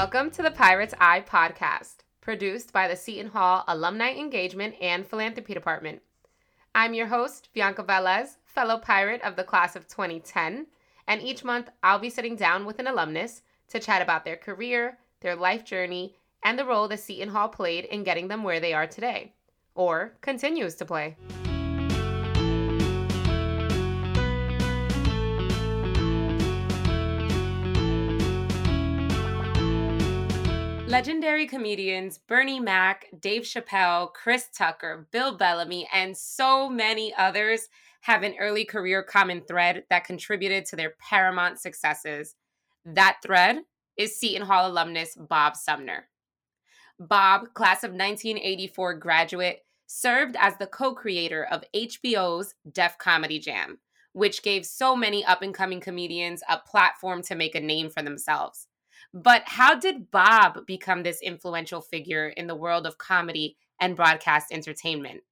Welcome to the Pirate's Eye podcast, produced by the Seton Hall Alumni Engagement and Philanthropy Department. I'm your host, Viannca Velez, fellow pirate of the class of 2010, and each month I'll be sitting down with an alumnus to chat about their career, their life journey, and the role the Seton Hall played in getting them where they are today, or continues to play. Legendary comedians Bernie Mac, Dave Chappelle, Chris Tucker, Bill Bellamy, and so many others have an early career common thread that contributed to their paramount successes. That thread is Seton Hall alumnus Bob Sumner. Bob, class of 1984 graduate, served as the co creator of HBO's Def Comedy Jam, which gave so many up and coming comedians a platform to make a name for themselves. But how did Bob become this influential figure in the world of comedy and broadcast entertainment?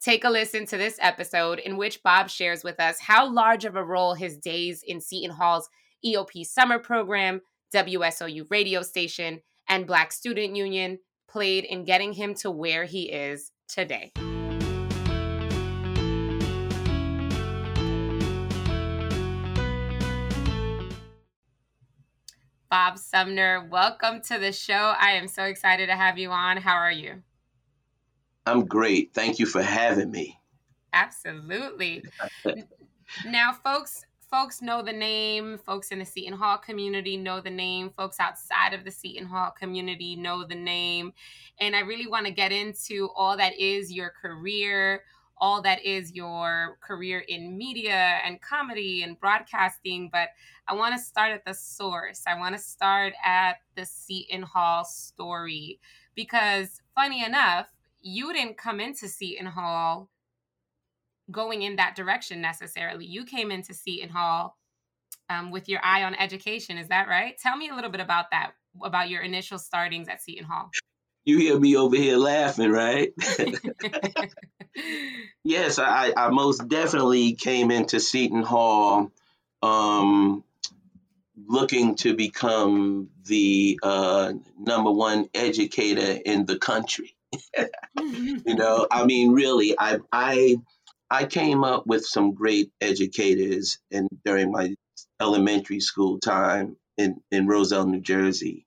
Take a listen to this episode in which Bob shares with us how large of a role his days in Seton Hall's EOP summer program, WSOU radio station, and Black Student Union played in getting him to where he is today. Bob Sumner, welcome to the show. I am so excited to have you on. How are you? I'm great. Thank you for having me. Absolutely. now, folks, folks know the name. Folks in the Seton Hall community know the name. Folks outside of the Seton Hall community know the name. And I really want to get into all that is your career, all that is your career in media and comedy and broadcasting, but I want to start at the source. I want to start at the Seton Hall story because, funny enough, you didn't come into Seton Hall going in that direction necessarily. You came into Seton Hall um, with your eye on education. Is that right? Tell me a little bit about that, about your initial startings at Seton Hall you hear me over here laughing, right? yes, I, I most definitely came into Seton Hall um, looking to become the uh, number one educator in the country. you know, I mean, really, I, I, I came up with some great educators in during my elementary school time in, in Roselle, New Jersey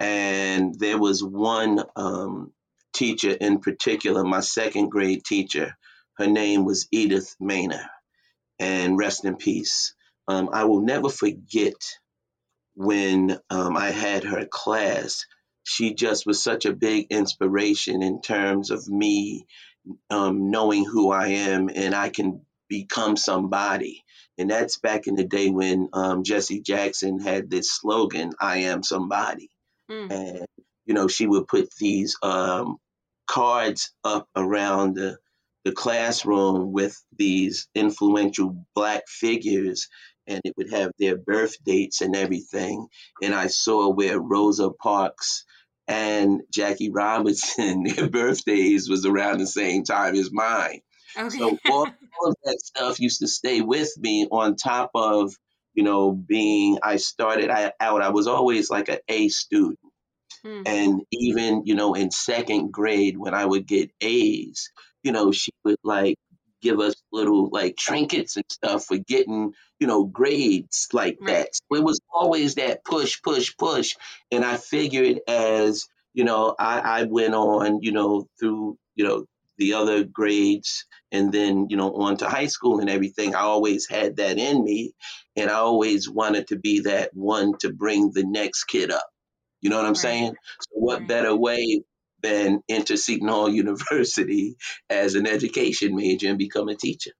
and there was one um, teacher in particular, my second grade teacher. Her name was Edith Maynor, and rest in peace. Um, I will never forget when um, I had her class. She just was such a big inspiration in terms of me um, knowing who I am and I can become somebody. And that's back in the day when um, Jesse Jackson had this slogan, I am somebody. Mm. And, you know, she would put these um, cards up around the, the classroom with these influential black figures and it would have their birth dates and everything. And I saw where Rosa Parks and Jackie Robinson, their birthdays was around the same time as mine. Okay. So all, all of that stuff used to stay with me on top of you know, being, I started out, I was always like an A student. Mm. And even, you know, in second grade, when I would get A's, you know, she would like give us little like trinkets and stuff for getting, you know, grades like right. that. So it was always that push, push, push. And I figured as, you know, I, I went on, you know, through, you know, the other grades and then you know on to high school and everything i always had that in me and i always wanted to be that one to bring the next kid up. You know what i'm right. saying? So what right. better way than enter seton hall university as an education major and become a teacher?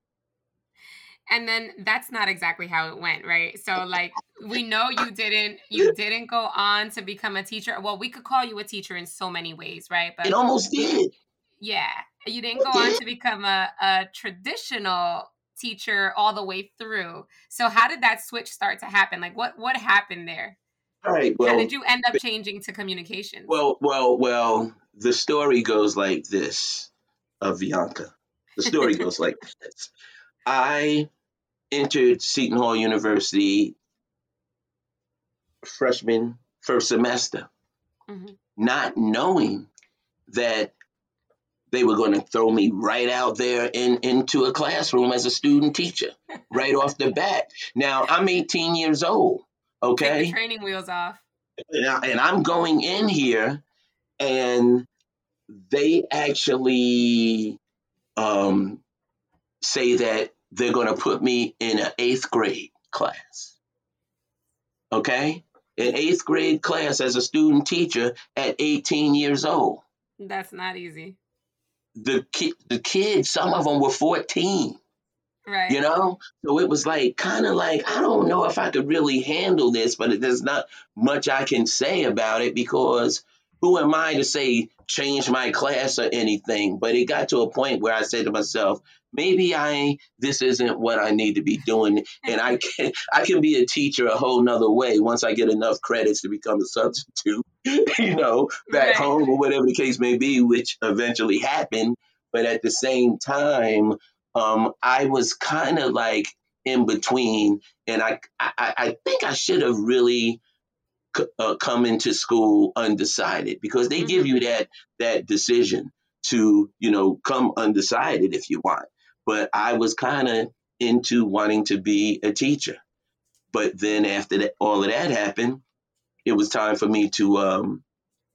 And then that's not exactly how it went right? So like we know you didn't you didn't go on to become a teacher. Well we could call you a teacher in so many ways right? But it almost did yeah you didn't go on to become a, a traditional teacher all the way through. So how did that switch start to happen? Like what what happened there? All right. Well, how did you end up changing to communication? Well, well, well. The story goes like this of Viannca. The story goes like this. I entered Seton Hall University freshman first semester, mm-hmm. not knowing that they were going to throw me right out there in into a classroom as a student teacher right off the bat. Now I'm 18 years old. Okay, Take the training wheels off. And, I, and I'm going in here, and they actually um, say that they're going to put me in an eighth grade class. Okay, an eighth grade class as a student teacher at 18 years old. That's not easy. The ki- the kids, some of them were 14. Right. You know? So it was like kind of like I don't know if I could really handle this, but there's not much I can say about it because who am I to say change my class or anything? But it got to a point where I said to myself, maybe I this isn't what I need to be doing, and I can I can be a teacher a whole nother way once I get enough credits to become a substitute, you know, back right. home or whatever the case may be, which eventually happened. But at the same time, um, I was kind of like in between, and I, I I think I should have really uh, come into school undecided because they mm-hmm. give you that that decision to you know come undecided if you want but i was kind of into wanting to be a teacher but then after that all of that happened it was time for me to um,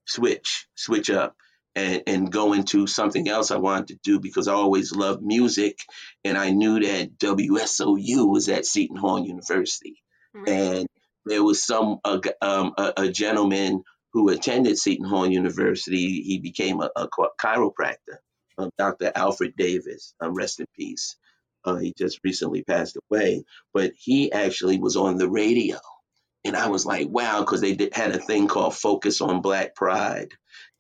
switch switch up and, and go into something else I wanted to do because I always loved music and I knew that WSOU was at Seton Hall University. Right. And there was some uh, um, a, a, gentleman who attended Seton Hall University. He became a, a chiropractor, uh, Dr. Alfred Davis. Um, rest in peace. Uh, he just recently passed away, but he actually was on the radio, and I was like, wow, because they did, had a thing called Focus on Black Pride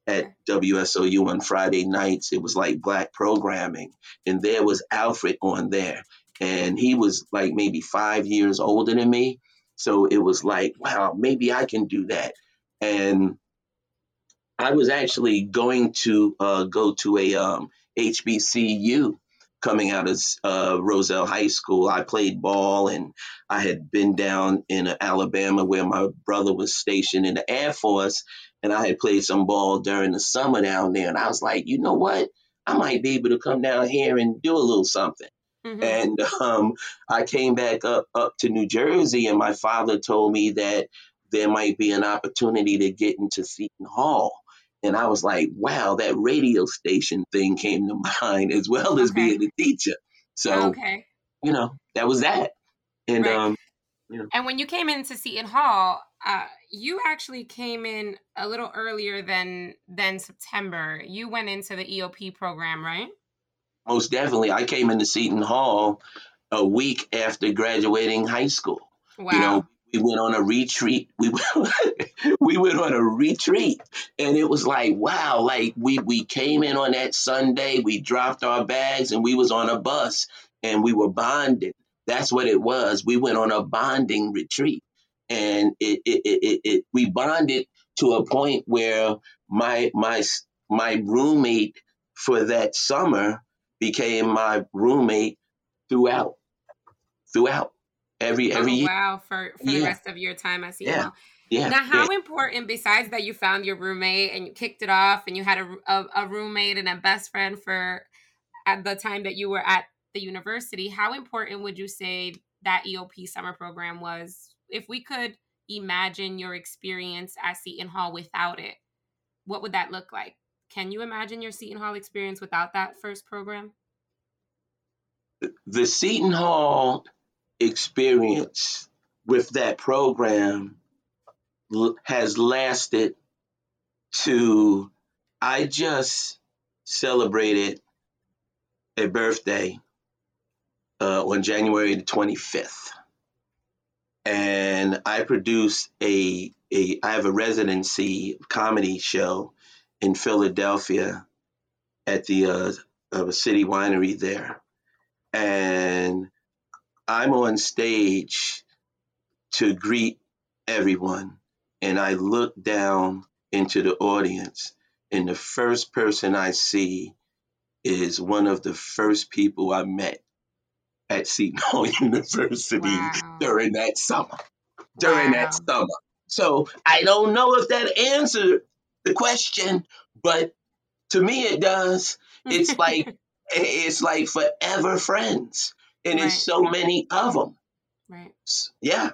at WSOU on Friday nights. It was like black programming, and there was Alfred on there, and he was like maybe five years older than me so it was like, wow, maybe I can do that. And I was actually going to uh, go to a um, HBCU coming out of uh, Roselle High School. I played ball and I had been down in Alabama where my brother was stationed in the Air Force. And I had played some ball during the summer down there. And I was like, you know what? I might be able to come down here and do a little something. Mm-hmm. And um, I came back up up to New Jersey, and my father told me that there might be an opportunity to get into Seton Hall. And I was like, wow, that radio station thing came to mind as well as okay. being a teacher. So, okay. you know, that was that. And, right. um, you know. And when you came into Seton Hall, uh, you actually came in a little earlier than than September. You went into the EOP program, right? most definitely. I came into Seton Hall a week after graduating high school. Wow. You know, we went on a retreat. We we went on a retreat, and it was like wow, like we we came in on that Sunday. We dropped our bags, and we was on a bus, and we were bonded. That's what it was. We went on a bonding retreat, and it it, it, it we bonded to a point where my my my roommate for that summer became my roommate throughout, throughout every every oh, year. Wow, for for yeah. the rest of your time at yeah. Yeah. Now, how yeah. important, besides that, you found your roommate and you kicked it off, and you had a, a, a roommate and a best friend for at the time that you were at the university. How important would you say that EOP summer program was? If we could imagine your experience at Seton Hall without it, what would that look like? Can you imagine your Seton Hall experience without that first program? The Seton Hall experience with that program has lasted to, I just celebrated a birthday uh, on January the 25th. And I produced a, a, I have a residency comedy show in Philadelphia at the uh, of a city winery there, and I'm on stage to greet everyone, and I look down into the audience, and the first person I see is one of the first people I met at Seton Hall University wow. during that summer. During wow. that summer. So I don't know if that answered the question, but to me it does. It's like it's like forever friends, and right. it's so many of them. Right. Yeah.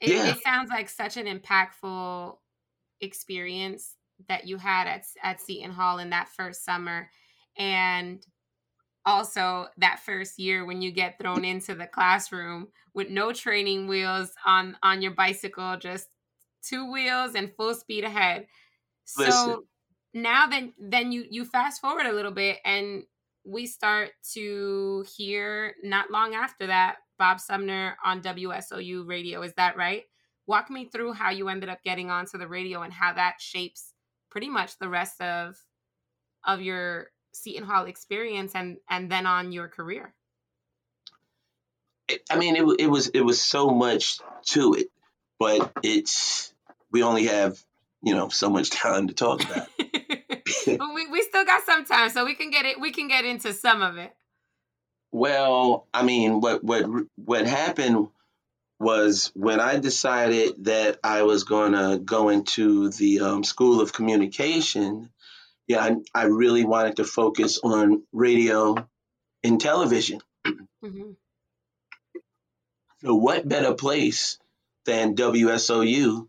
It, yeah. it sounds like such an impactful experience that you had at at Seton Hall in that first summer, and also that first year when you get thrown into the classroom with no training wheels on on your bicycle, just two wheels and full speed ahead. Listen. So now then then you you fast forward a little bit and we start to hear not long after that Bob Sumner on WSOU radio. Is that right? Walk me through how you ended up getting onto the radio and how that shapes pretty much the rest of of your Seton Hall experience and and then on your career. I mean, it, it was it was so much to it, but it's we only have you know so much time to talk about. but we, we still got some time, so we can get it. We can get into some of it. Well, I mean, what what what happened was when I decided that I was going to go into the um, School of Communication. Yeah, I, I, really wanted to focus on radio and television. Mm-hmm. So, what better place than WSOU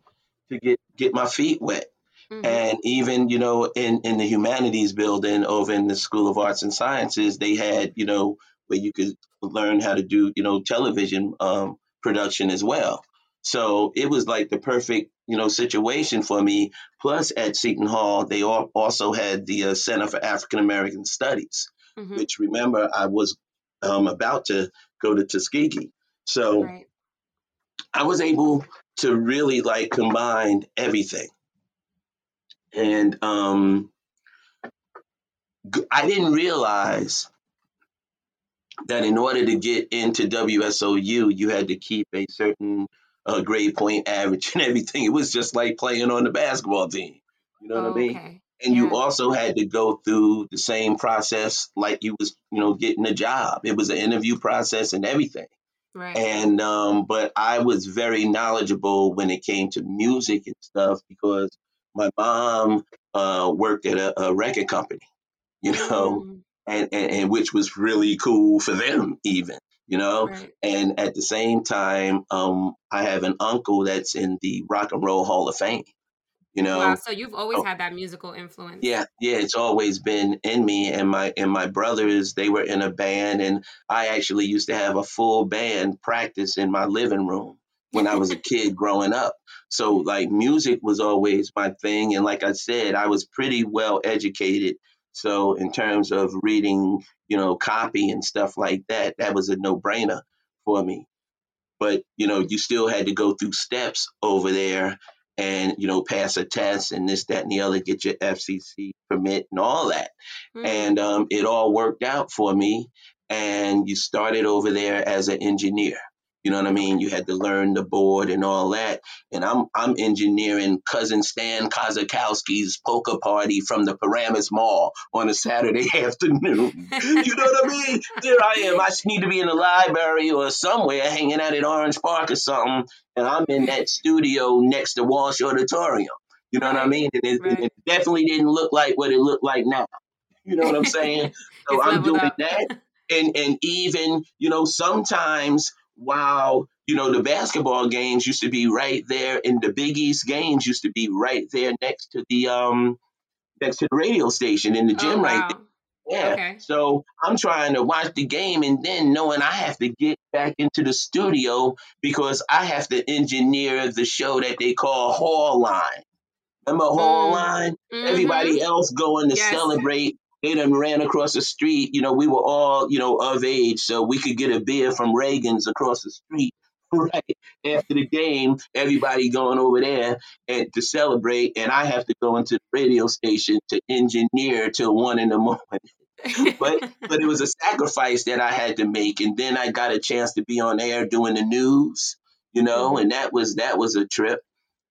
to get get my feet wet? Mm-hmm. And even, you know, in, in the humanities building over in the School of Arts and Sciences, they had, you know, where you could learn how to do, you know, television um, production as well. So it was like the perfect, you know, situation for me. Plus, at Seton Hall, they also had the uh, Center for African American Studies, mm-hmm. which remember I was um, about to go to Tuskegee. So right. I was able to really like combine everything. And um, I didn't realize that in order to get into WSOU, you had to keep a certain uh, grade point average and everything. It was just like playing on the basketball team. You know oh, what I mean? Okay. And yeah. you also had to go through the same process like you was, you know, getting a job. It was an interview process and everything. Right. And um, but I was very knowledgeable when it came to music and stuff because my mom uh, worked at a, a, record company, you know, mm. and, and, and which was really cool for them even, you know. Right. And at the same time, um, I have an uncle that's in the Rock and Roll Hall of Fame. You oh, know, wow. So you've always oh, had that musical influence. Yeah, yeah, it's always been in me. And my and my brothers, they were in a band, and I actually used to have a full band practice in my living room when I was a kid growing up. So like music was always my thing, and like I said, I was pretty well educated. So in terms of reading, you know, copy and stuff like that, that was a no brainer for me. But you know, you still had to go through steps over there and you know pass a test and this that and the other get your fcc permit and all that mm-hmm. and um, it all worked out for me and you started over there as an engineer you know what I mean? You had to learn the board and all that. And I'm I'm engineering cousin Stan Kozakowski's poker party from the Paramus Mall on a Saturday afternoon. you know what I mean? There I am. I need to be in the library or somewhere hanging out at Orange Park or something. And I'm in that studio next to Walsh Auditorium. You know what I mean? And it, right. it definitely didn't look like what it looked like now. You know what I'm saying? So I'm doing up. that. And and even, you know, sometimes while you know the basketball games used to be right there and the big east games used to be right there next to the um next to the radio station in the oh, gym oh, wow. right there yeah okay. so i'm trying to watch the game and then knowing i have to get back into the studio because i have to engineer the show that they call hall line remember hall mm. line mm-hmm. everybody else going to yes. celebrate they done ran across the street. You know, we were all, you know, of age, so we could get a beer from Reagan's across the street. Right after the game, everybody going over there and to celebrate, and I have to go into the radio station to engineer till one in the morning. but but it was a sacrifice that I had to make, and then I got a chance to be on air doing the news, you know, mm-hmm. and that was that was a trip,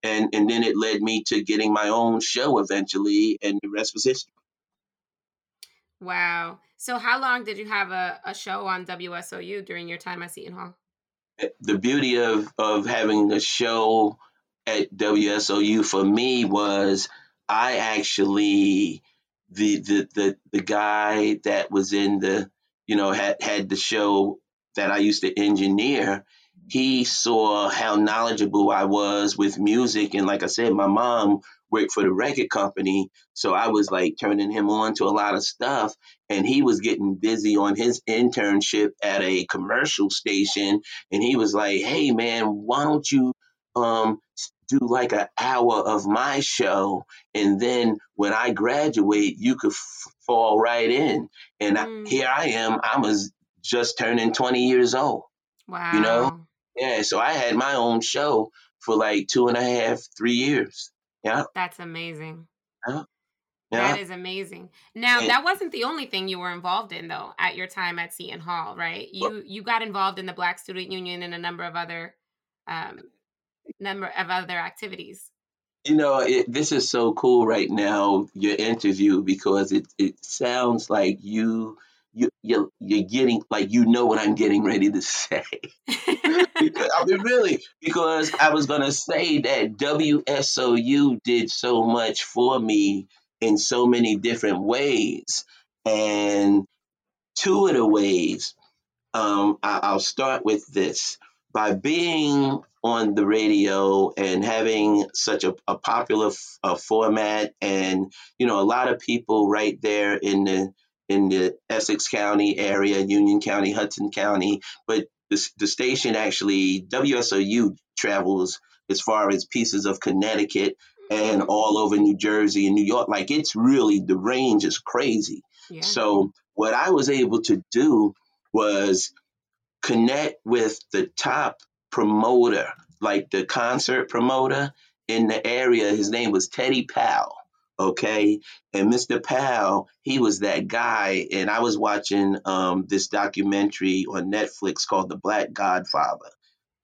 and and then it led me to getting my own show eventually, and the rest was history. Wow. So how long did you have a, a show on WSOU during your time at Seton Hall? Eh, the beauty of, of having a show at WSOU for me was I actually the the the the guy that was in the you know had had the show that I used to engineer he saw how knowledgeable I was with music and like I said my mom worked for the record company so I was like turning him on to a lot of stuff and he was getting busy on his internship at a commercial station and he was like hey man why don't you um do like an hour of my show and then when i graduate you could f- fall right in and Mm. I, here i am i was just turning 20 years old Wow. You know? yeah so i had my own show for like two and a half three years That's amazing. yeah That is amazing. Now, that wasn't the only thing you were involved in though at your time at Seton Hall, right? You you got involved in the Black Student Union and a number of other um number of other activities. You know, it, this is so cool right now, your interview, because it, it sounds like you you're, you're getting like you know what I'm getting ready to say. because, I mean, really, because I was gonna say that WSOU did so much for me in so many different ways, and two of the ways um, I, I'll start with this. By being on the radio and having such a, a popular f- uh, format, and you know, a lot of people right there in the in the Essex County area, Union County, Hudson County, but the, the station actually WSOU travels as far as pieces of Connecticut and mm-hmm. all over New Jersey and New York. Like it's really the range is crazy. Yeah. So what I was able to do was connect with the top promoter, like the concert promoter in the area. His name was Teddy Powell. Okay. And Mr. Powell, he was that guy. And I was watching um, this documentary on Netflix called The Black Godfather.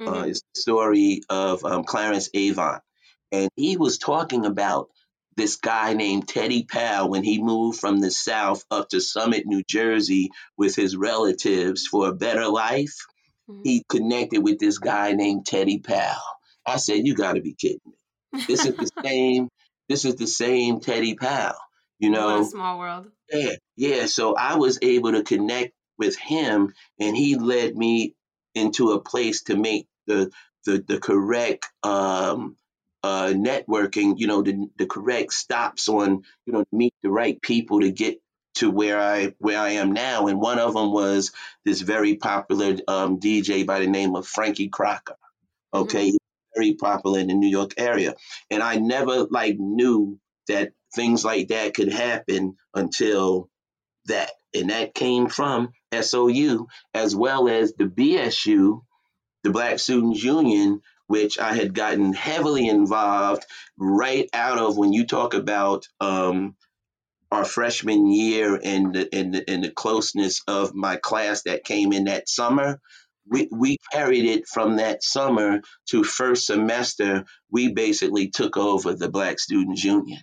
Uh, Mhm. it's the story of um, Clarence Avant. And he was talking about this guy named Teddy Powell when he moved from the South up to Summit, New Jersey with his relatives for a better life. Mhm. He connected with this guy named Teddy Powell. I said, You got to be kidding me. This is the same. This is the same Teddy Powell. You know, a small world. yeah, yeah. So I was able to connect with him, and he led me into a place to make the the, the correct um, uh, networking. You know, the the correct stops on you know meet the right people to get to where I where I am now. And one of them was this very popular um, DJ by the name of Frankie Crocker. Okay, He's very popular in the New York area, and I never like knew that things like that could happen until that. And that came from SOU as well as the BSU, the Black Students Union, which I had gotten heavily involved right out of when you talk about um, our freshman year and the, and, the, and the closeness of my class that came in that summer. We, we carried it from that summer to first semester. We basically took over the Black Students Union.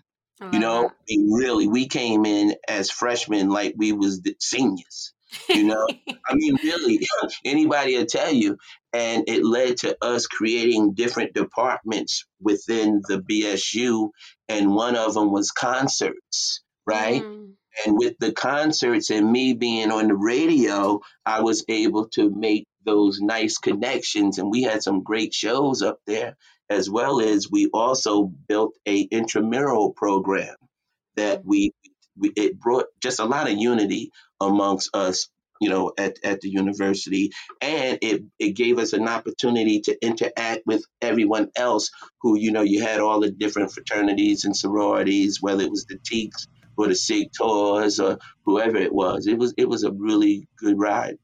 You know, mean, really, we came in as freshmen like we was seniors. You know, I mean, really, anybody will tell you. And it led to us creating different departments within the BSU, and one of them was concerts, right? Mm. And with the concerts and me being on the radio, I was able to make those nice connections. And we had some great shows up there, as well as we also built a intramural program that we, we it brought just a lot of unity amongst us you know at, at the university and it, it gave us an opportunity to interact with everyone else who you know you had all the different fraternities and sororities whether it was the teaks or the sig tours or whoever it was it was it was a really good ride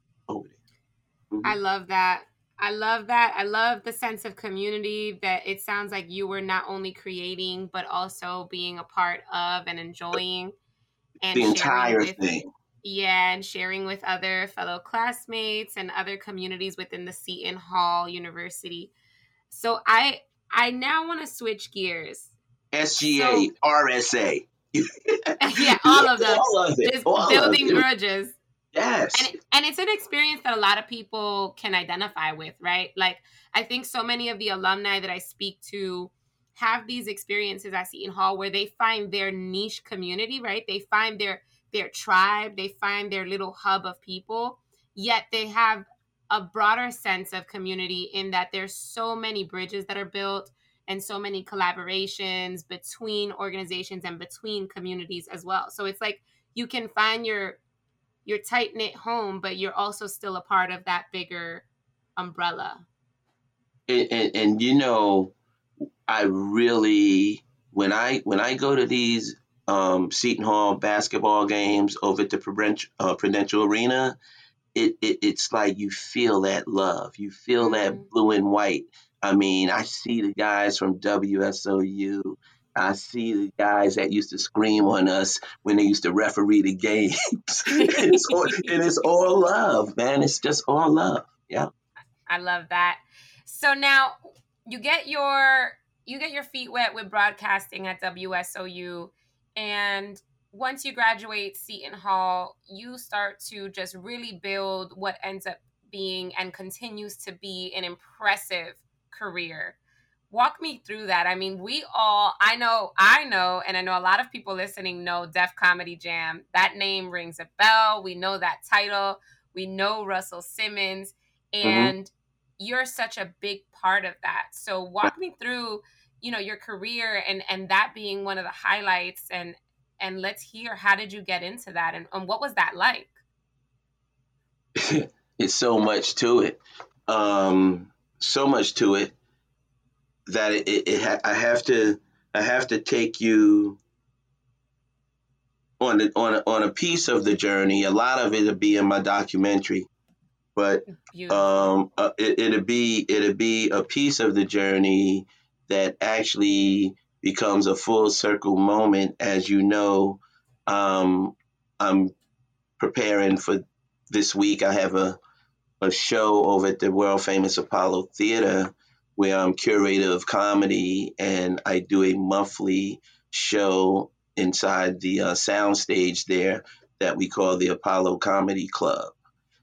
there I love that. I love that. I love the sense of community that it sounds like you were not only creating but also being a part of and enjoying and the entire with thing yeah, and sharing with other fellow classmates and other communities within the Seton Hall University. So I I now want to switch gears. sga rsa yeah, all of them. all of it Just all building grudges. Yes and and it's an experience that a lot of people can identify with right like i think so many of the alumni that i speak to have these experiences at Seton Hall where they find their niche community, right? They find their their tribe, they find their little hub of people, yet they have a broader sense of community in that there's so many bridges that are built and so many collaborations between organizations and between communities as well. So it's like you can find your your tight knit home, but you're also still a part of that bigger umbrella. And, and, and you know, I really when I when I go to these um, Seton Hall basketball games over at the Prudential, uh, Prudential Arena, it, it, it's like you feel that love. You feel mm-hmm. that blue and white. I mean, I see the guys from WSOU. I see the guys that used to scream on us when they used to referee the games. it's all, and it's all love, man. It's just all love. Yeah. I love that. So now you get your you get your feet wet with broadcasting at WSOU and once you graduate Seton Hall, you start to just really build what ends up being and continues to be an impressive career. Walk me through that. I mean, we all, I know, I know, and I know a lot of people listening know Def Comedy Jam. That name rings a bell. We know that title. We know Russell Simmons. Mm-hmm. And mm-hmm. you're such a big part of that. So walk me through you know your career and and that being one of the highlights and and let's hear how did you get into that and, and what was that like it's so much to it um so much to it that it, it, it ha- i have to i have to take you on the, on a, on a piece of the journey a lot of it'll be in my documentary but um uh, it, it'll be it'll be a piece of the journey that actually becomes a full circle moment. As you know, um, I'm preparing for this week. I have a, a show over at the world famous Apollo Theater where I'm curator of comedy and I do a monthly show inside the uh, soundstage there that we call the Apollo Comedy Club.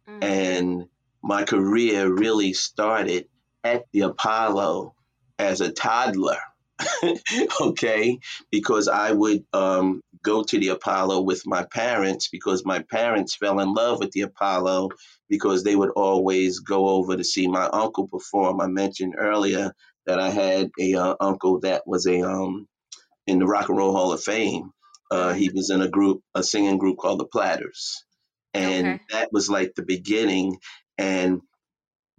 Mm-hmm. And my career really started at the Apollo as a toddler. okay, because I would um, go to the Apollo with my parents because my parents fell in love with the Apollo because they would always go over to see my uncle perform. I mentioned earlier that I had a uh, uncle that was a um, in the Rock and Roll Hall of Fame. Uh, he was in a group, a singing group called the Platters, and okay. that was like the beginning. And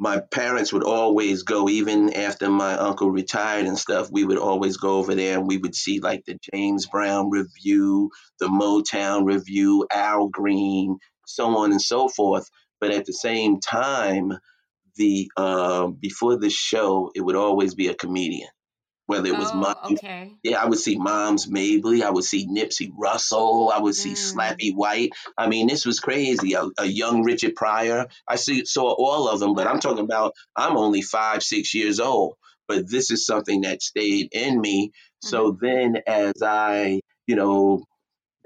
my parents would always go, even after my uncle retired and stuff, we would always go over there and we would see like the James Brown revue, the Motown revue, Al Green, so on and so forth. But at the same time, the uh, before the show, it would always be a comedian whether it was oh, mom, okay. yeah, I would see Moms Mabley, I would see Nipsey Russell, I would see mm. Slappy White. I mean, this was crazy. A, a, young Richard Pryor. I see saw all of them, but I'm talking about I'm only five, six years old. But this is something that stayed in me. Mm-hmm. So then, as I, you know,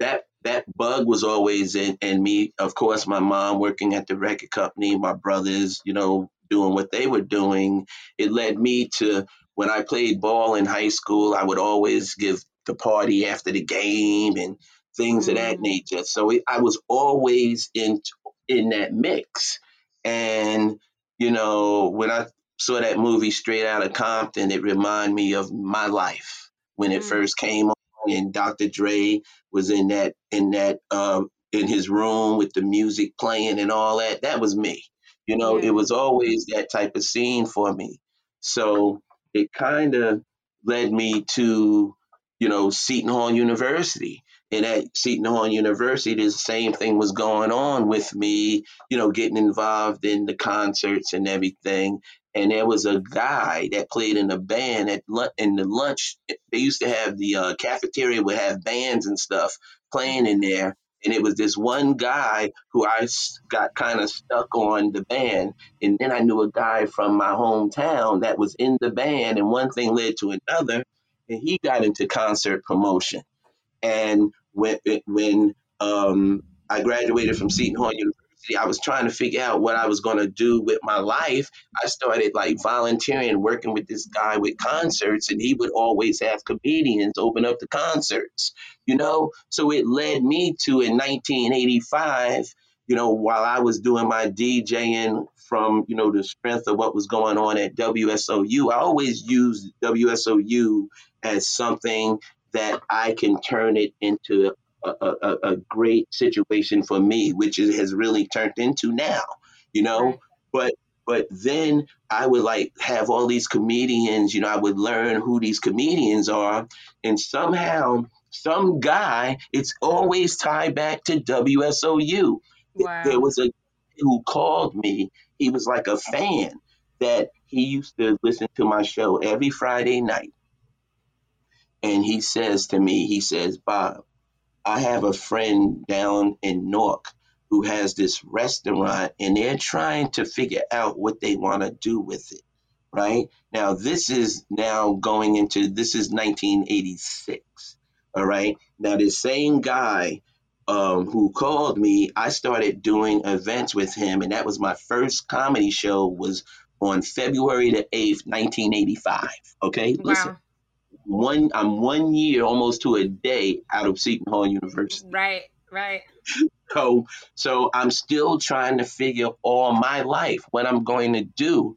that that bug was always in, in me. Of course, my mom working at the record company, my brothers, you know, doing what they were doing. It led me to when I played ball in high school, I would always give the party after the game and things mm. of that mm. nature. So it, I was always in in that mix. And you know, when I saw that movie Straight Out of Compton, it reminded me of my life when it mm. first came on, and Dr. Dre was in that in that uh, in his room with the music playing and all that. That was me. You know, it was always that type of scene for me. So it kind of led me to, you know, Seton Hall University. And at Seton Hall University, the same thing was going on with me, you know, getting involved in the concerts and everything. And there was a guy that played in a band at in the lunch. They used to have the uh, cafeteria would have bands and stuff playing in there. And it was this one guy who I got kind of stuck on the band. And then I knew a guy from my hometown that was in the band, and one thing led to another. And he got into concert promotion. And when, when um, I graduated from Seton Hall University, university, I was trying to figure out what I was going to do with my life. I started like volunteering, working with this guy with concerts, and he would always have comedians open up the concerts, you know? So it led me to in 1985, you know, while I was doing my DJing from, you know, the strength of what was going on at WSOU, I always used WSOU as something that I can turn it into a, a, a great situation for me, which it has really turned into now, you know. Right. But but then I would like have all these comedians, you know, I would learn who these comedians are, and somehow some guy, it's always tied back to WSOU. Wow. There was a who called me. He was like a fan that he used to listen to my show every Friday night. And he says to me, he says, Bob, I have a friend down in Newark who has this restaurant and they're trying to figure out what they want to do with it. Right now, this is now going into this is 1986. All right. Now, the same guy um, who called me, I started doing events with him, and that was my first comedy show. Was on February the eighth, 1985. Okay, wow. listen one I'm one year almost to a day out of Seton Hall University. Right, right. So so I'm still trying to figure all my life what I'm going to do.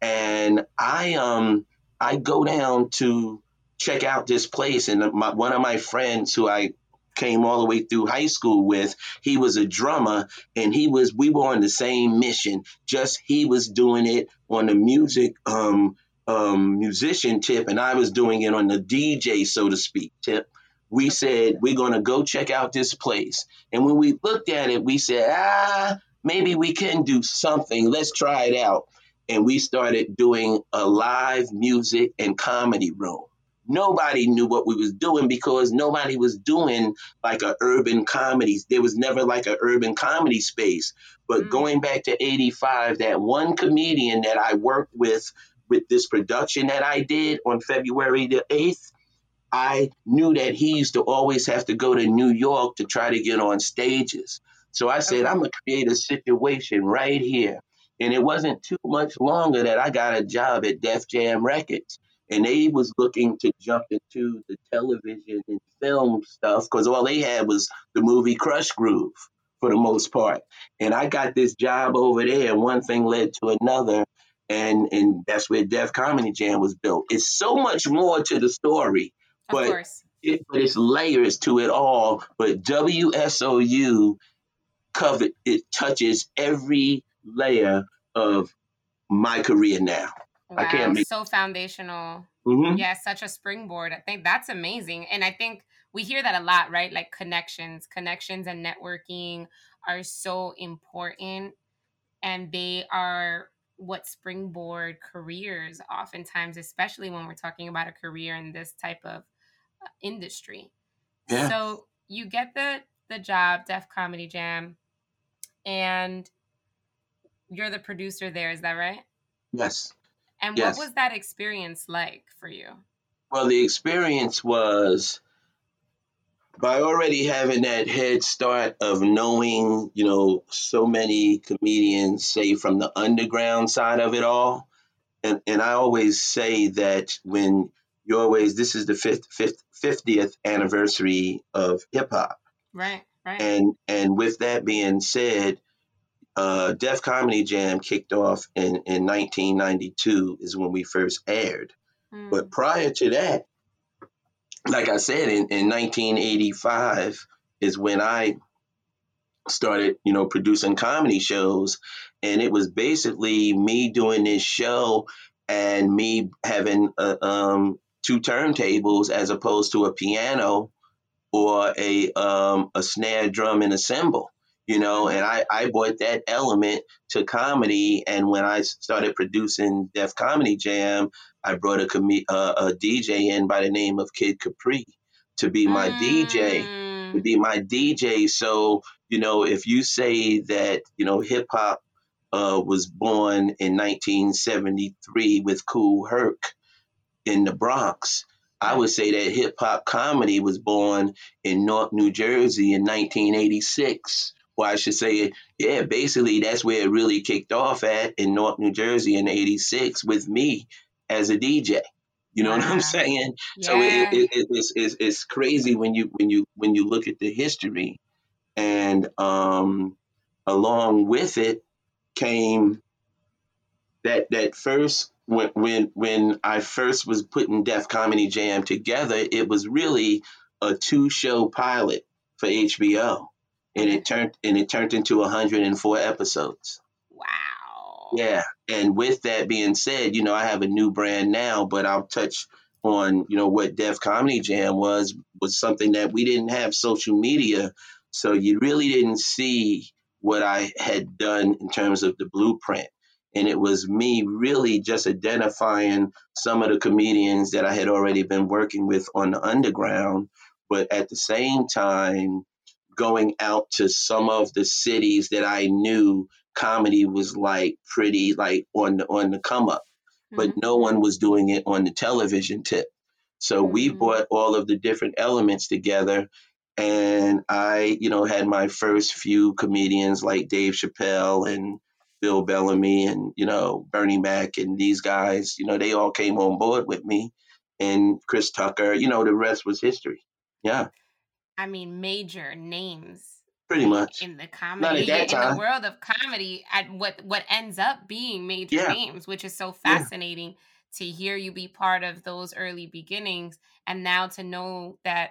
And I um I go down to check out this place and my, one of my friends who I came all the way through high school with he was a drummer and he was we were on the same mission just he was doing it on the music um um, musician tip and I was doing it on the DJ, so to speak, tip. We said, we're going to go check out this place. And when we looked at it, we said, ah, maybe we can do something. Let's try it out. And we started doing a live music and comedy room. Nobody knew what we was doing because nobody was doing like a urban comedy. There was never like a urban comedy space. But mm. going back to 85, that one comedian that I worked with with this production that I did on February the 8th, I knew that he used to always have to go to New York to try to get on stages. So I said, okay. I'm going to create a situation right here. And it wasn't too much longer that I got a job at Def Jam Records. And they was looking to jump into the television and film stuff because all they had was the movie Krush Groove for the most part. And I got this job over there, and one thing led to another and and that's where Def Comedy Jam was built. It's so much more to the story, but it, but it's layers to it all. But WSOU covered it touches every layer of my career now. Wow, I can't make so foundational. Mm-hmm. Yeah, such a springboard. I think that's amazing, and I think we hear that a lot, right? Like connections, connections, and networking are so important, and they are what springboard careers oftentimes especially when we're talking about a career in this type of uh, industry yeah. so you get the the job def comedy jam and you're the producer there is that right yes and yes. what was that experience like for you well the experience was by already having that head start of knowing, you know, so many comedians, say from the underground side of it all, and and I always say that when you always this is the fifth, fifth 50th anniversary of hip hop, right, right, and and with that being said, uh, Def Comedy Jam kicked off in in 1992 is when we first aired, mm. but prior to that, like I said, in, in 1985 is when I started, you know, producing comedy shows. And it was basically me doing this show and me having uh, um, two turntables as opposed to a piano or a um, a snare drum and a cymbal you know and I, I brought that element to comedy. And when i started producing def comedy jam i brought a, com- uh, a dj in by the name of kid capri to be my mm. dj to be my dj so you know if you say that you know hip-hop uh, was born in 1973 with Kool Herc in the bronx I would say that hip hop comedy was born in Newark, New Jersey in 1986 or I should say, yeah, basically that's where it really kicked off at in North New Jersey in '86 with me as a DJ. You know wow. what I'm saying? Yeah. So it, it, it, it's, it's, it's crazy when you when you when you look at the history, and um, along with it came that that first when when when I first was putting Def Comedy Jam together, it was really a two show pilot for HBO, and mm-hmm. it turned and it turned into 104 episodes. Wow. Yeah, and with that being said, you know I have a new brand now, but I'll touch on you know what Def Comedy Jam was was something that we didn't have social media, so you really didn't see what I had done in terms of the blueprint. And it was me really just identifying some of the comedians that I had already been working with on the underground, but at the same time, going out to some of the cities that I knew comedy was like pretty like on the on the come up, but mm-hmm. no one was doing it on the television tip. So mm-hmm. we brought all of the different elements together and I, you know, had my first few comedians like Dave Chappelle and Bill Bellamy and, you know, Bernie Mac and these guys, you know, they all came on board with me and Chris Tucker, you know, the rest was history. Yeah. I mean, major names. Pretty much in the comedy in the world of comedy, at what what ends up being major yeah. names, which is so fascinating yeah. to hear you be part of those early beginnings, and now to know that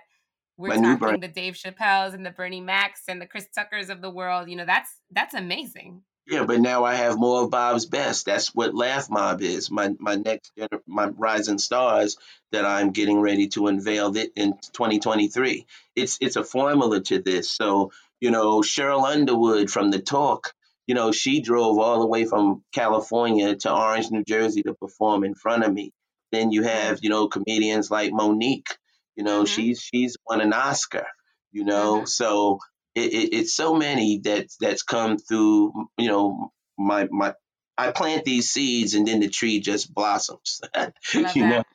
we're My talking the Dave Chappelles and the Bernie Macs and the Chris Tuckers of the world. You know, that's that's amazing. Yeah, but now I have more of Bob's best. That's what Laff Mobb is. My my next my rising stars that I'm getting ready to unveil it in 2023. It's it's a formula to this. So you know Sheryl Underwood from the Talk. You know she drove all the way from California to Orange, New Jersey to perform in front of me. Then you have you know comedians like Mo'Nique. You know mm-hmm. she's she's won an Oscar. You know mm-hmm. so it, it, it's so many that that's come through. You know, my my I plant these seeds and then the tree just blossoms. I love you that.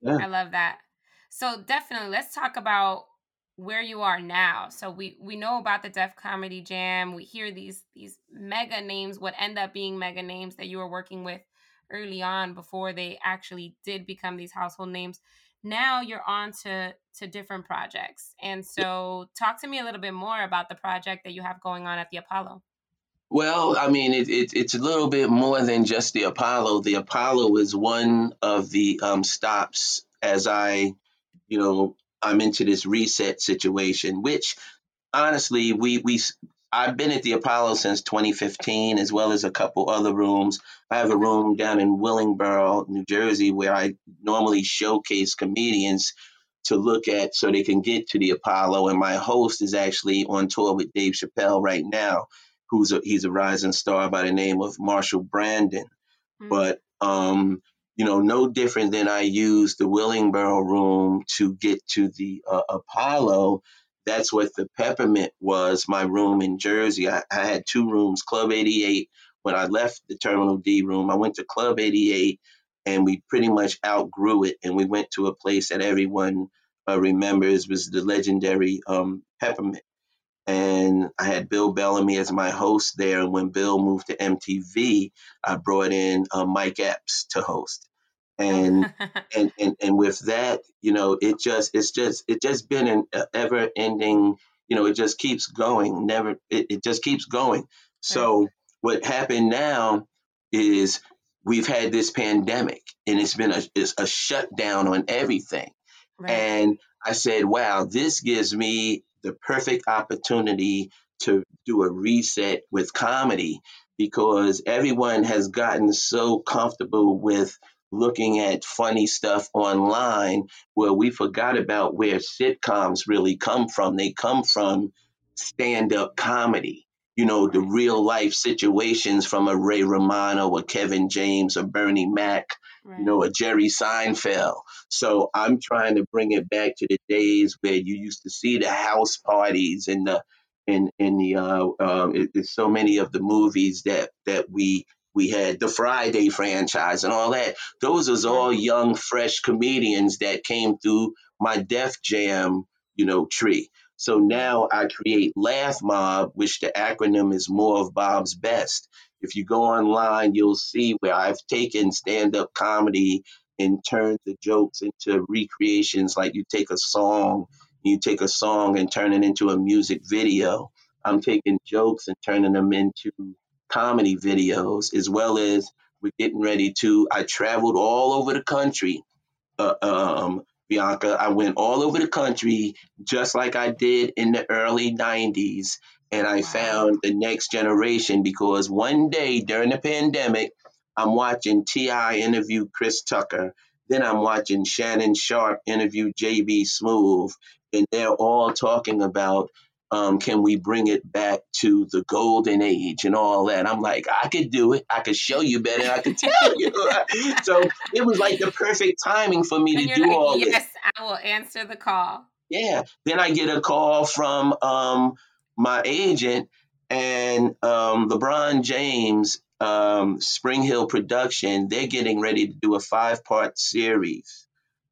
Yeah. I love that. So definitely, let's talk about where you are now. So we we know about the Def Comedy Jam. We hear these these mega names, what end up being mega names that you were working with early on before they actually did become these household names now you're on to to different projects. And so talk to me a little bit more about the project that you have going on at the apollo. Well i mean it, it, it's a little bit more than just the apollo. The apollo is one of the um, stops as i you know i'm into this reset situation which honestly we we I've been at the Apollo since 2015, as well as a couple other rooms. I have a room down in Willingboro, New Jersey, where I normally showcase comedians to look at so they can get to the Apollo. And my host is actually on tour with Dave Chappelle right now, who's a, he's a rising star by the name of Marshall Brandon. Mm-hmm. But um, you know, no different than I use the Willingboro room to get to the uh, Apollo that's what the peppermint was my room in jersey. I, I, had two rooms club 88 when i left the terminal d room i went to club 88 and we pretty much outgrew it and we went to a place that everyone uh, remembers was the legendary um, peppermint. And i had bill bellamy as my host there and when bill moved to mtv i brought in uh, mike epps to host and and, and and with that you know it just it's just it just been an uh, ever ending you know it just keeps going never it, it just keeps going. So what happened now is we've had this pandemic and it's been a, it's a shutdown on everything. Right. and i said wow this gives me the perfect opportunity to do a reset with comedy because everyone has gotten so comfortable with looking at funny stuff online where we forgot about where sitcoms really come from. They come from stand up comedy, you know, the real life situations from a Ray Romano, a Kevin James, a Bernie Mac, right. you know, a Jerry Seinfeld. So I'm trying to bring it back to the days where you used to see the house parties and the in in the uh, uh, it, it's so many of the movies that that we we had the Friday franchise and all that. Those was all young, fresh comedians that came through my Def Jam, you know, tree. So now I create Laff Mobb, which the acronym is more of Bob's best. If you go online, you'll see where I've taken stand up comedy and turned the jokes into recreations. Like you take a song, you take a song and turn it into a music video. I'm taking jokes and turning them into comedy videos, as well as we're getting ready to. I traveled all over the country uh, um, Viannca. I went all over the country just like I did in the early 90s. And I found the next generation because one day during the pandemic, I'm watching T.I. interview Chris Tucker. Then I'm watching Shannon Sharpe interview JB Smoove. And they're all talking about um, can we bring it back to the golden age and all that? I'm like, I could do it. I could show you better. I could tell you. so it was like the perfect timing for me and to do like, all yes, this. Yes, I will answer the call. Yeah. Then I get a call from um, my agent and um, LeBron James, um, SpringHill Production. They're getting ready to do a five part series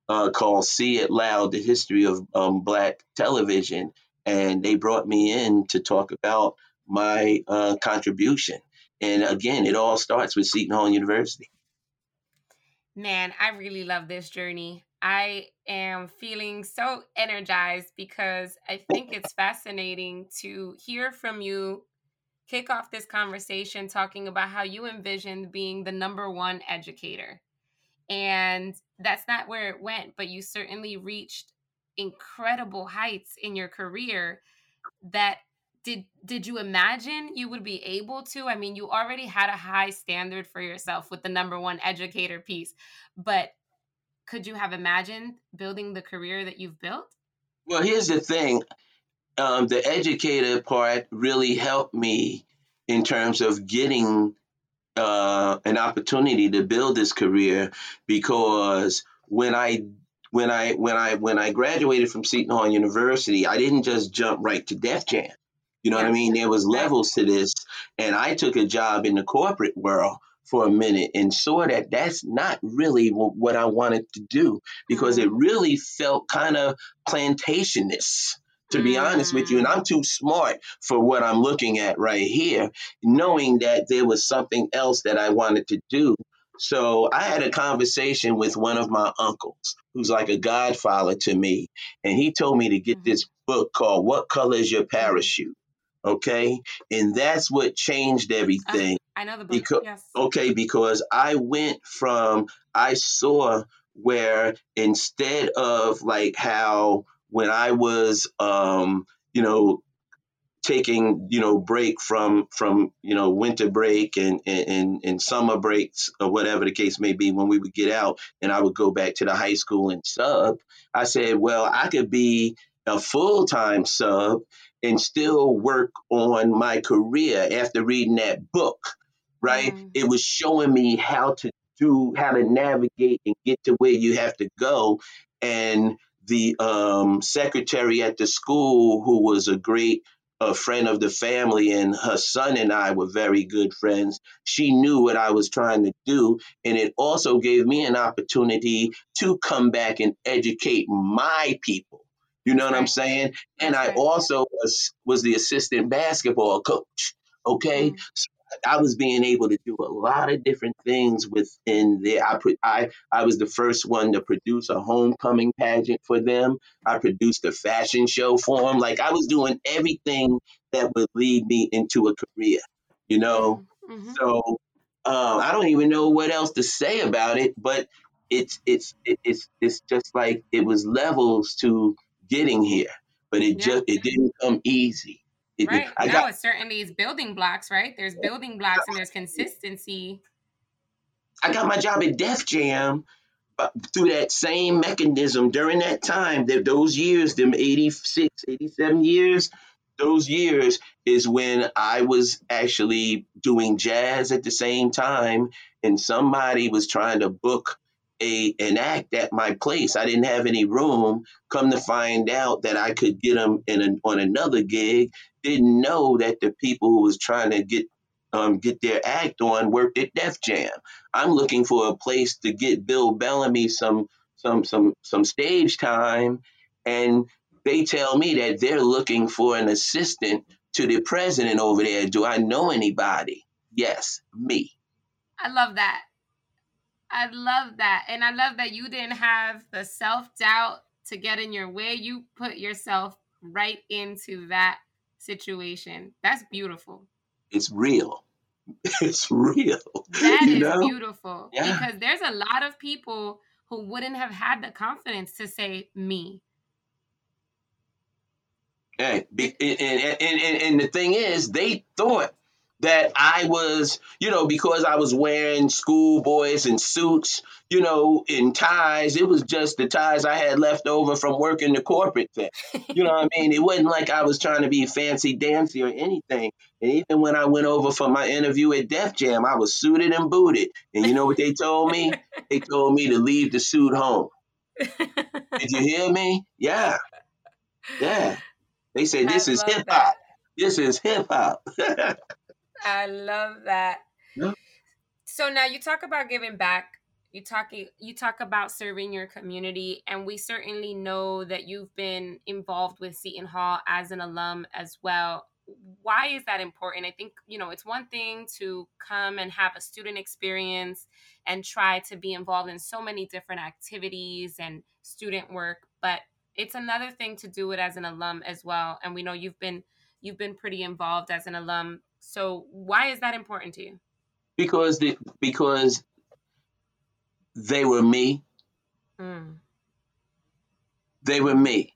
uh, called See It Loud The History of um, Black Television and they brought me in to talk about my uh, contribution. And again, it all starts with Seton Hall University. Man, I really love this journey. I am feeling so energized because I think it's fascinating to hear from you kick off this conversation talking about how you envisioned being the number one educator. And that's not where it went, but you certainly reached incredible heights in your career that did did you imagine you would be able to? I mean you already had a high standard for yourself with the number one educator piece but could you have imagined building the career that you've built? Well here's the thing um, the educator part really helped me in terms of getting uh, an opportunity to build this career because when i when I when I when I graduated from Seton Hall University, I didn't just jump right to Def Jam. You know yeah. what I mean? There was levels to this, and I took a job in the corporate world for a minute and saw that that's not really what I wanted to do because mm-hmm. it really felt kind of plantationist to be honest with you. And I'm mm. too smart for what I'm looking at right here, knowing that there was something else that I wanted to do so I had a conversation with one of my uncles, who's like a godfather to me, and he told me to get mm-hmm. this book called "What Color Is Your. Parachute." Okay, and that's what changed uh, everything. Uh, I know the book. Because, yes. Okay, because I went from I saw where instead of like how when I was um you know taking you know break from from you know winter break and and and summer breaks or whatever the case may be when we would get out and I would go back to the high school and sub I said well I could be a full-time sub and still work on my career after reading that book right mm. it was showing me how to do how to navigate and get to where you have to go and the um, secretary at the school who was a great a friend of the family, and her son and I were very good friends. She knew what I was trying to do, and it also gave me an opportunity to come back and educate my people. You know what I'm saying? And I also was, was the assistant basketball coach. Okay, mm. so I was being able to do a lot of different things within there. I put I I was the first one to produce a homecoming pageant for them. I produced a fashion show for them. Like I was doing everything that would lead me into a career. You know, mm-hmm. so um, I don't even know what else to say about it. But it's it's it's it's just like it was levels to getting here, but it yeah. just it didn't come easy. Right. I no, got, it certainly is building blocks, right? There's building blocks and there's consistency. I got my job at Def Jam uh, through that same mechanism during that time, that those years, them 86, 87 years, those years is when I was actually doing jazz at the same time, and somebody was trying to book a an act at my place. I didn't have any room. Come to find out that I could get them in on another gig. Didn't know that the people who was trying to get um, get their act on worked at Def Jam. I'm looking for a place to get Bill Bellamy some some some some stage time, and they tell me that they're looking for an assistant to the president over there. Do I know anybody? Yes, me. I love that. I love that. And I love that you didn't have the self doubt to get in your way. You put yourself right into that situation. That's beautiful. It's real. It's real. That is know? beautiful. Yeah. Because there's a lot of people who wouldn't have had the confidence to say me. Hey, and, and, and, and the thing is, they thought that I was, you know, because I was wearing schoolboys and suits, you know, in ties. It was just the ties I had left over from working the corporate thing. You know what I mean? It wasn't like I was trying to be fancy dancy or anything. And even when I went over for my interview at Def Jam, I was suited and booted. And you know what they told me? they told me to leave the suit home. Did you hear me? Yeah. Yeah. They said this is hip hop. This is hip hop. I love that. Yeah. So now you talk about giving back. You talk you talk about serving your community, and we certainly know that you've been involved with Seton Hall as an alum as well. Why is that important? I think you know it's one thing to come and have a student experience and try to be involved in so many different activities and student work, but it's another thing to do it as an alum as well. And we know you've been you've been pretty involved as an alum so why is that important to you? Because the, because they were me. Mm. They were me.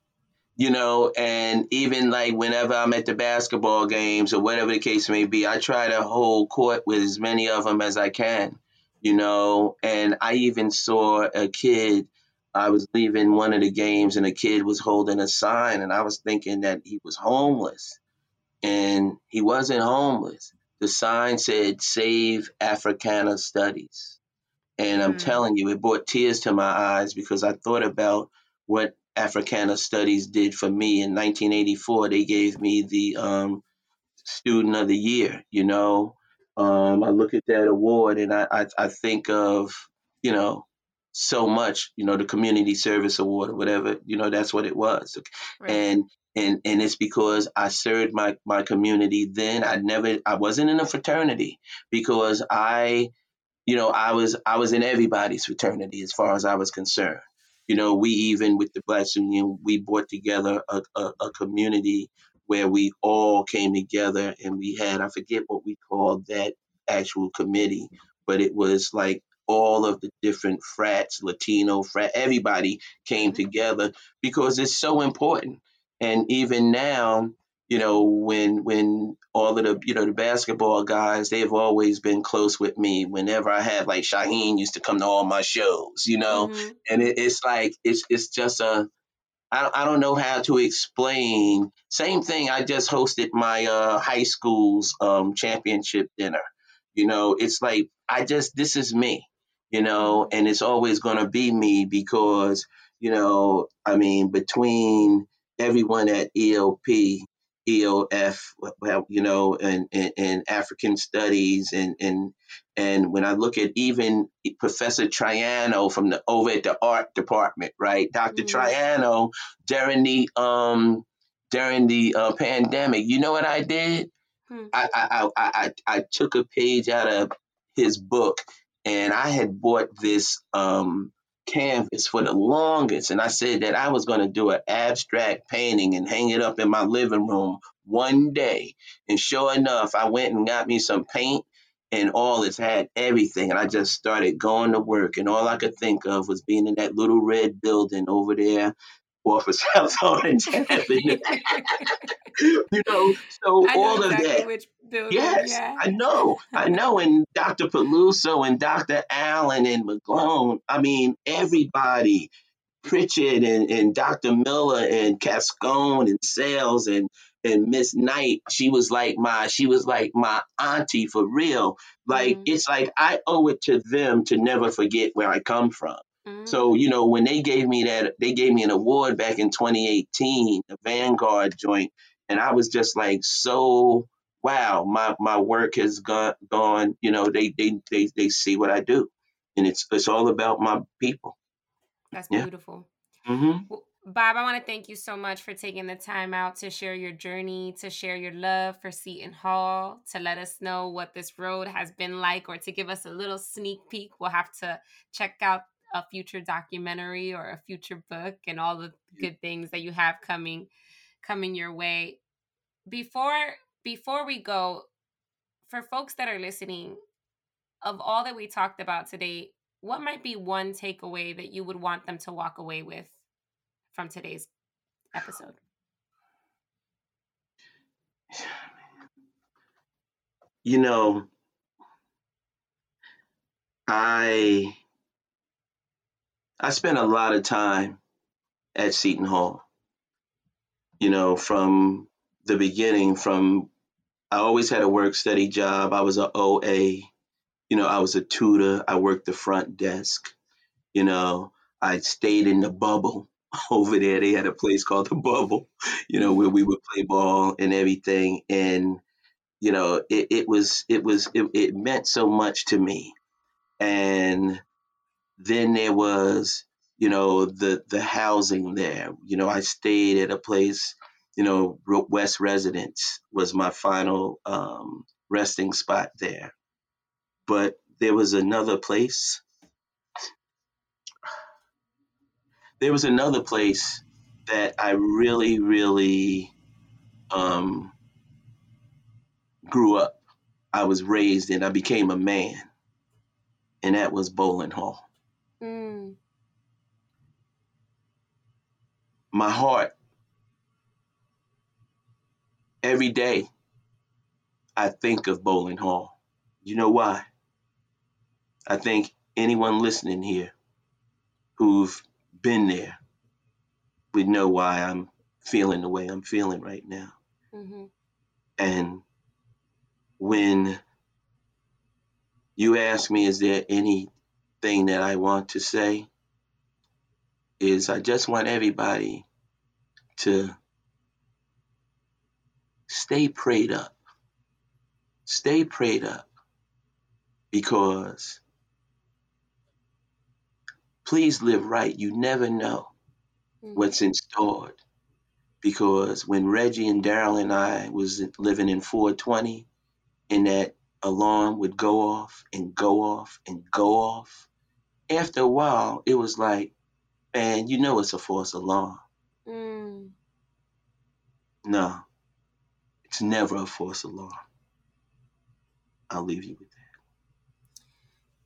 You know, and even like whenever I'm at the basketball games or whatever the case may be, I try to hold court with as many of them as I can. You know, and I even saw a kid I was leaving one of the games and a kid was holding a sign and I was thinking that he was homeless and he wasn't homeless. The sign said Save Africana Studies. And I'm mm. telling you, it brought tears to my eyes because I thought about what Africana Studies did for me in 1984. They gave me the um, Student of the Year, you know. Um, I look at that award and I, I, I think of, you know, so much, you know, the community service award or whatever, you know, that's what it was. Right. And and and it's because I served my my community then. I never I wasn't in a fraternity because I you know I was I was in everybody's fraternity as far as I was concerned. You know, we even with the Black Union, we brought together a, a, a community where we all came together and we had I forget what we called that actual committee, but it was like all of the different frats, Latino frat, everybody came mm-hmm. together because it's so important. And even now, you know, when when all of the you know the basketball guys, they've always been close with me. Whenever I had like Shaheen used to come to all my shows, you know, mm-hmm. and it, it's like it's it's just a I, I don't know how to explain. Same thing. I just hosted my uh, high school's um, championship dinner. You know, it's like I just this is me. You know, and it's always going to be me because you know, I mean, between everyone at ELP, EOF, you know, and, and, and, African studies, and and and when I look at even Professor Triano from the over at the art department, right, Dr. Mm-hmm. Triano during the um during the uh, pandemic, you know what I did? Hmm. I, I, I I I took a page out of his book, and I had bought this um canvas for the longest. And I said that I was going to do an abstract painting and hang it up in my living room one day. And sure enough, I went and got me some paint and all it's had everything. And I just started going to work. And all I could think of was being in that little red building over there off of South Orange Avenue. you know, so know all exactly of that. Which building, yes, yeah. I know, I know. And Dr. Peluso and Dr. Allen and McGlone. I mean, everybody. Pritchett and, and Dr. Miller and Cascone and Sales and and Miss Knight, she was like my she was like my auntie for real. Like mm-hmm. it's like I owe it to them to never forget where I come from. So, mm. you know, when they gave me that, they gave me an award back in 2018, the Vanguard joint, and I was just like, so wow, my my work has gone gone. You know, they they they they see what I do, and it's it's all about my people. That's yeah. beautiful. Mm-hmm. Bob, I want to thank you so much for taking the time out to share your journey, to share your love for Seton Hall, to let us know what this road has been like, or to give us a little sneak peek. We'll have to check out a future documentary or a future book and all the good things that you have coming coming your way. Before before we go, for folks that are listening, of all that we talked about today, what might be one takeaway that you would want them to walk away with from today's episode? You know, I I spent a lot of time at Seton Hall. You know, from the beginning, from I always had a work study job. I was a OA. You know, I was a tutor. I worked the front desk. You know, I stayed in the bubble over there. They had a place called the Bubble, you know, where we would play ball and everything. And you know, it, it was it was it, it meant so much to me. And then there was, you know, the the housing there. You know, I stayed at a place, you know, West Residence was my final um, resting spot there. But there was another place there was another place that I really, really um, grew up. I was raised in. I became a man, and that was Boland Hall. Mm. My heart, every day, I think of Boland Hall. You know why? I think anyone listening here who've been there would know why I'm feeling the way I'm feeling right now. Mm-hmm. And when you ask me, is there anything that I want to say? Is I just want everybody to stay prayed up. Stay prayed up because please live right. You never know mm-hmm. what's in store. Because when Reggie and Daryl and I was living in 420, and that alarm would go off and go off and go off, after a while, it was like, man, you know it's a false alarm. Mm. No, it's never a false alarm. I'll leave you with that.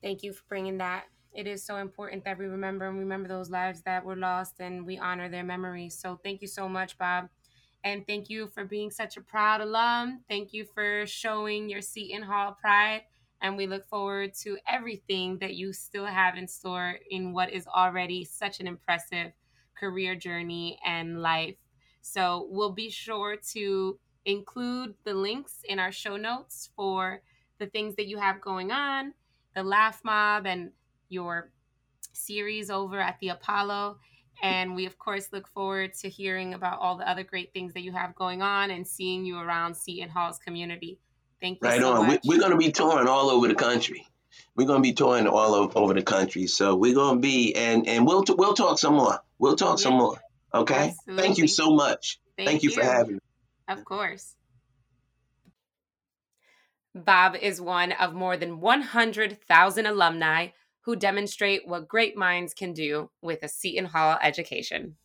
Thank you for bringing that it is so important that we remember and remember those lives that were lost and we honor their memories. So thank you so much, Bob. And thank you for being such a proud alum. Thank you for showing your Seton Hall pride. And we look forward to everything that you still have in store in what is already such an impressive career journey and life. So we'll be sure to include the links in our show notes for the things that you have going on, the Laff Mobb, and your series over at the Apollo. And we, of course, look forward to hearing about all the other great things that you have going on and seeing you around Seton Hall's community. Thank you. Right so on. Much. We're going to be touring all over the country. We're going to be touring all over the country. So we're going to be, and and we'll we'll talk some more. We'll talk yeah. some more. Okay. Absolutely. Thank you so much. Thank, Thank you, you for having me. Of course. Bob is one of more than 100,000 alumni who demonstrate what great minds can do with a Seton Hall education.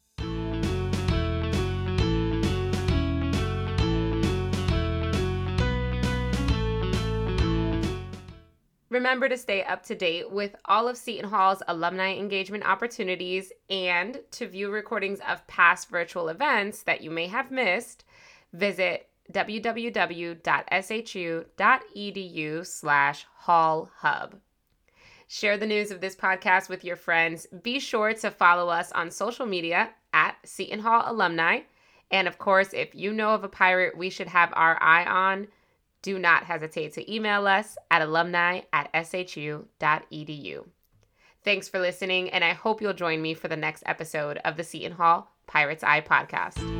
Remember to stay up to date with all of Seton Hall's alumni engagement opportunities and to view recordings of past virtual events that you may have missed, visit www.shu.edu slash hall hub. Share the news of this podcast with your friends. Be sure to follow us on social media at Seton Hall Alumni. And of course, if you know of a pirate we should have our eye on, do not hesitate to email us at alumni at shu.edu. Thanks for listening, and I hope you'll join me for the next episode of the Seton Hall Pirate's Eye podcast.